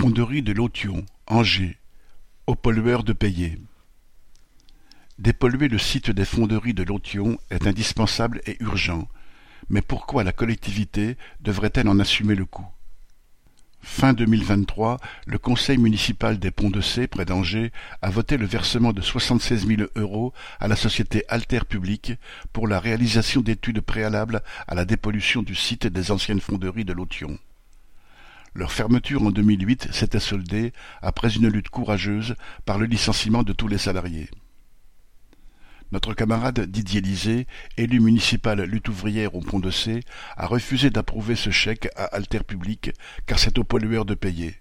Fonderie de Lotion, Angers, aux pollueurs de payer. Dépolluer le site des fonderies de Lotion est indispensable et urgent, mais pourquoi la collectivité devrait-elle en assumer le coût? Fin 2023, le conseil municipal des Ponts-de-Cé, près d'Angers, a voté le versement de 76 000 euros à la société Alter Public pour la réalisation d'études préalables à la dépollution du site des anciennes fonderies de Lotion. Leur fermeture en 2008 s'était soldée, après une lutte courageuse, par le licenciement de tous les salariés. Notre camarade Didier Lisée, élu municipal lutte ouvrière au Pont de C, a refusé d'approuver ce chèque à Alter Public car c'est au pollueur de payer.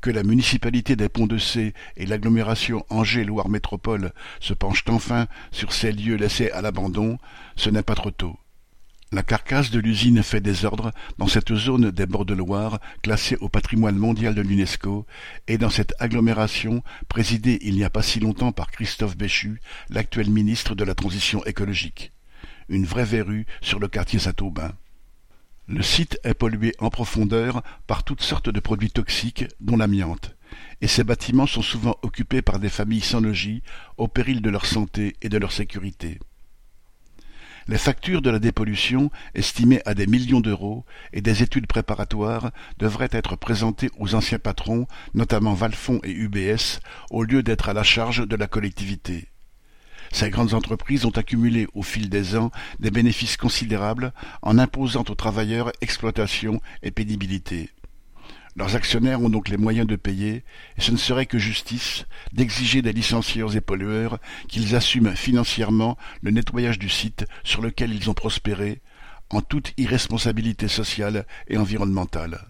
Que la municipalité des Ponts de C et l'agglomération Angers-Loire Métropole se penchent enfin sur ces lieux laissés à l'abandon, ce n'est pas trop tôt. La carcasse de l'usine fait désordre dans cette zone des bords de Loire classée au patrimoine mondial de l'Unesco et dans cette agglomération présidée il n'y a pas si longtemps par Christophe Béchu, l'actuel ministre de la Transition écologique. Une vraie verrue sur le quartier Saint-Aubin. Le site est pollué en profondeur par toutes sortes de produits toxiques, dont l'amiante, et ces bâtiments sont souvent occupés par des familles sans logis, au péril de leur santé et de leur sécurité. Les factures de la dépollution, estimées à des millions d'euros, et des études préparatoires devraient être présentées aux anciens patrons, notamment Valfond et UBS, au lieu d'être à la charge de la collectivité. Ces grandes entreprises ont accumulé au fil des ans des bénéfices considérables en imposant aux travailleurs exploitation et pénibilité. Leurs actionnaires ont donc les moyens de payer, et ce ne serait que justice d'exiger des licencieurs et pollueurs qu'ils assument financièrement le nettoyage du site sur lequel ils ont prospéré, en toute irresponsabilité sociale et environnementale.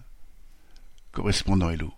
Correspondant Hello.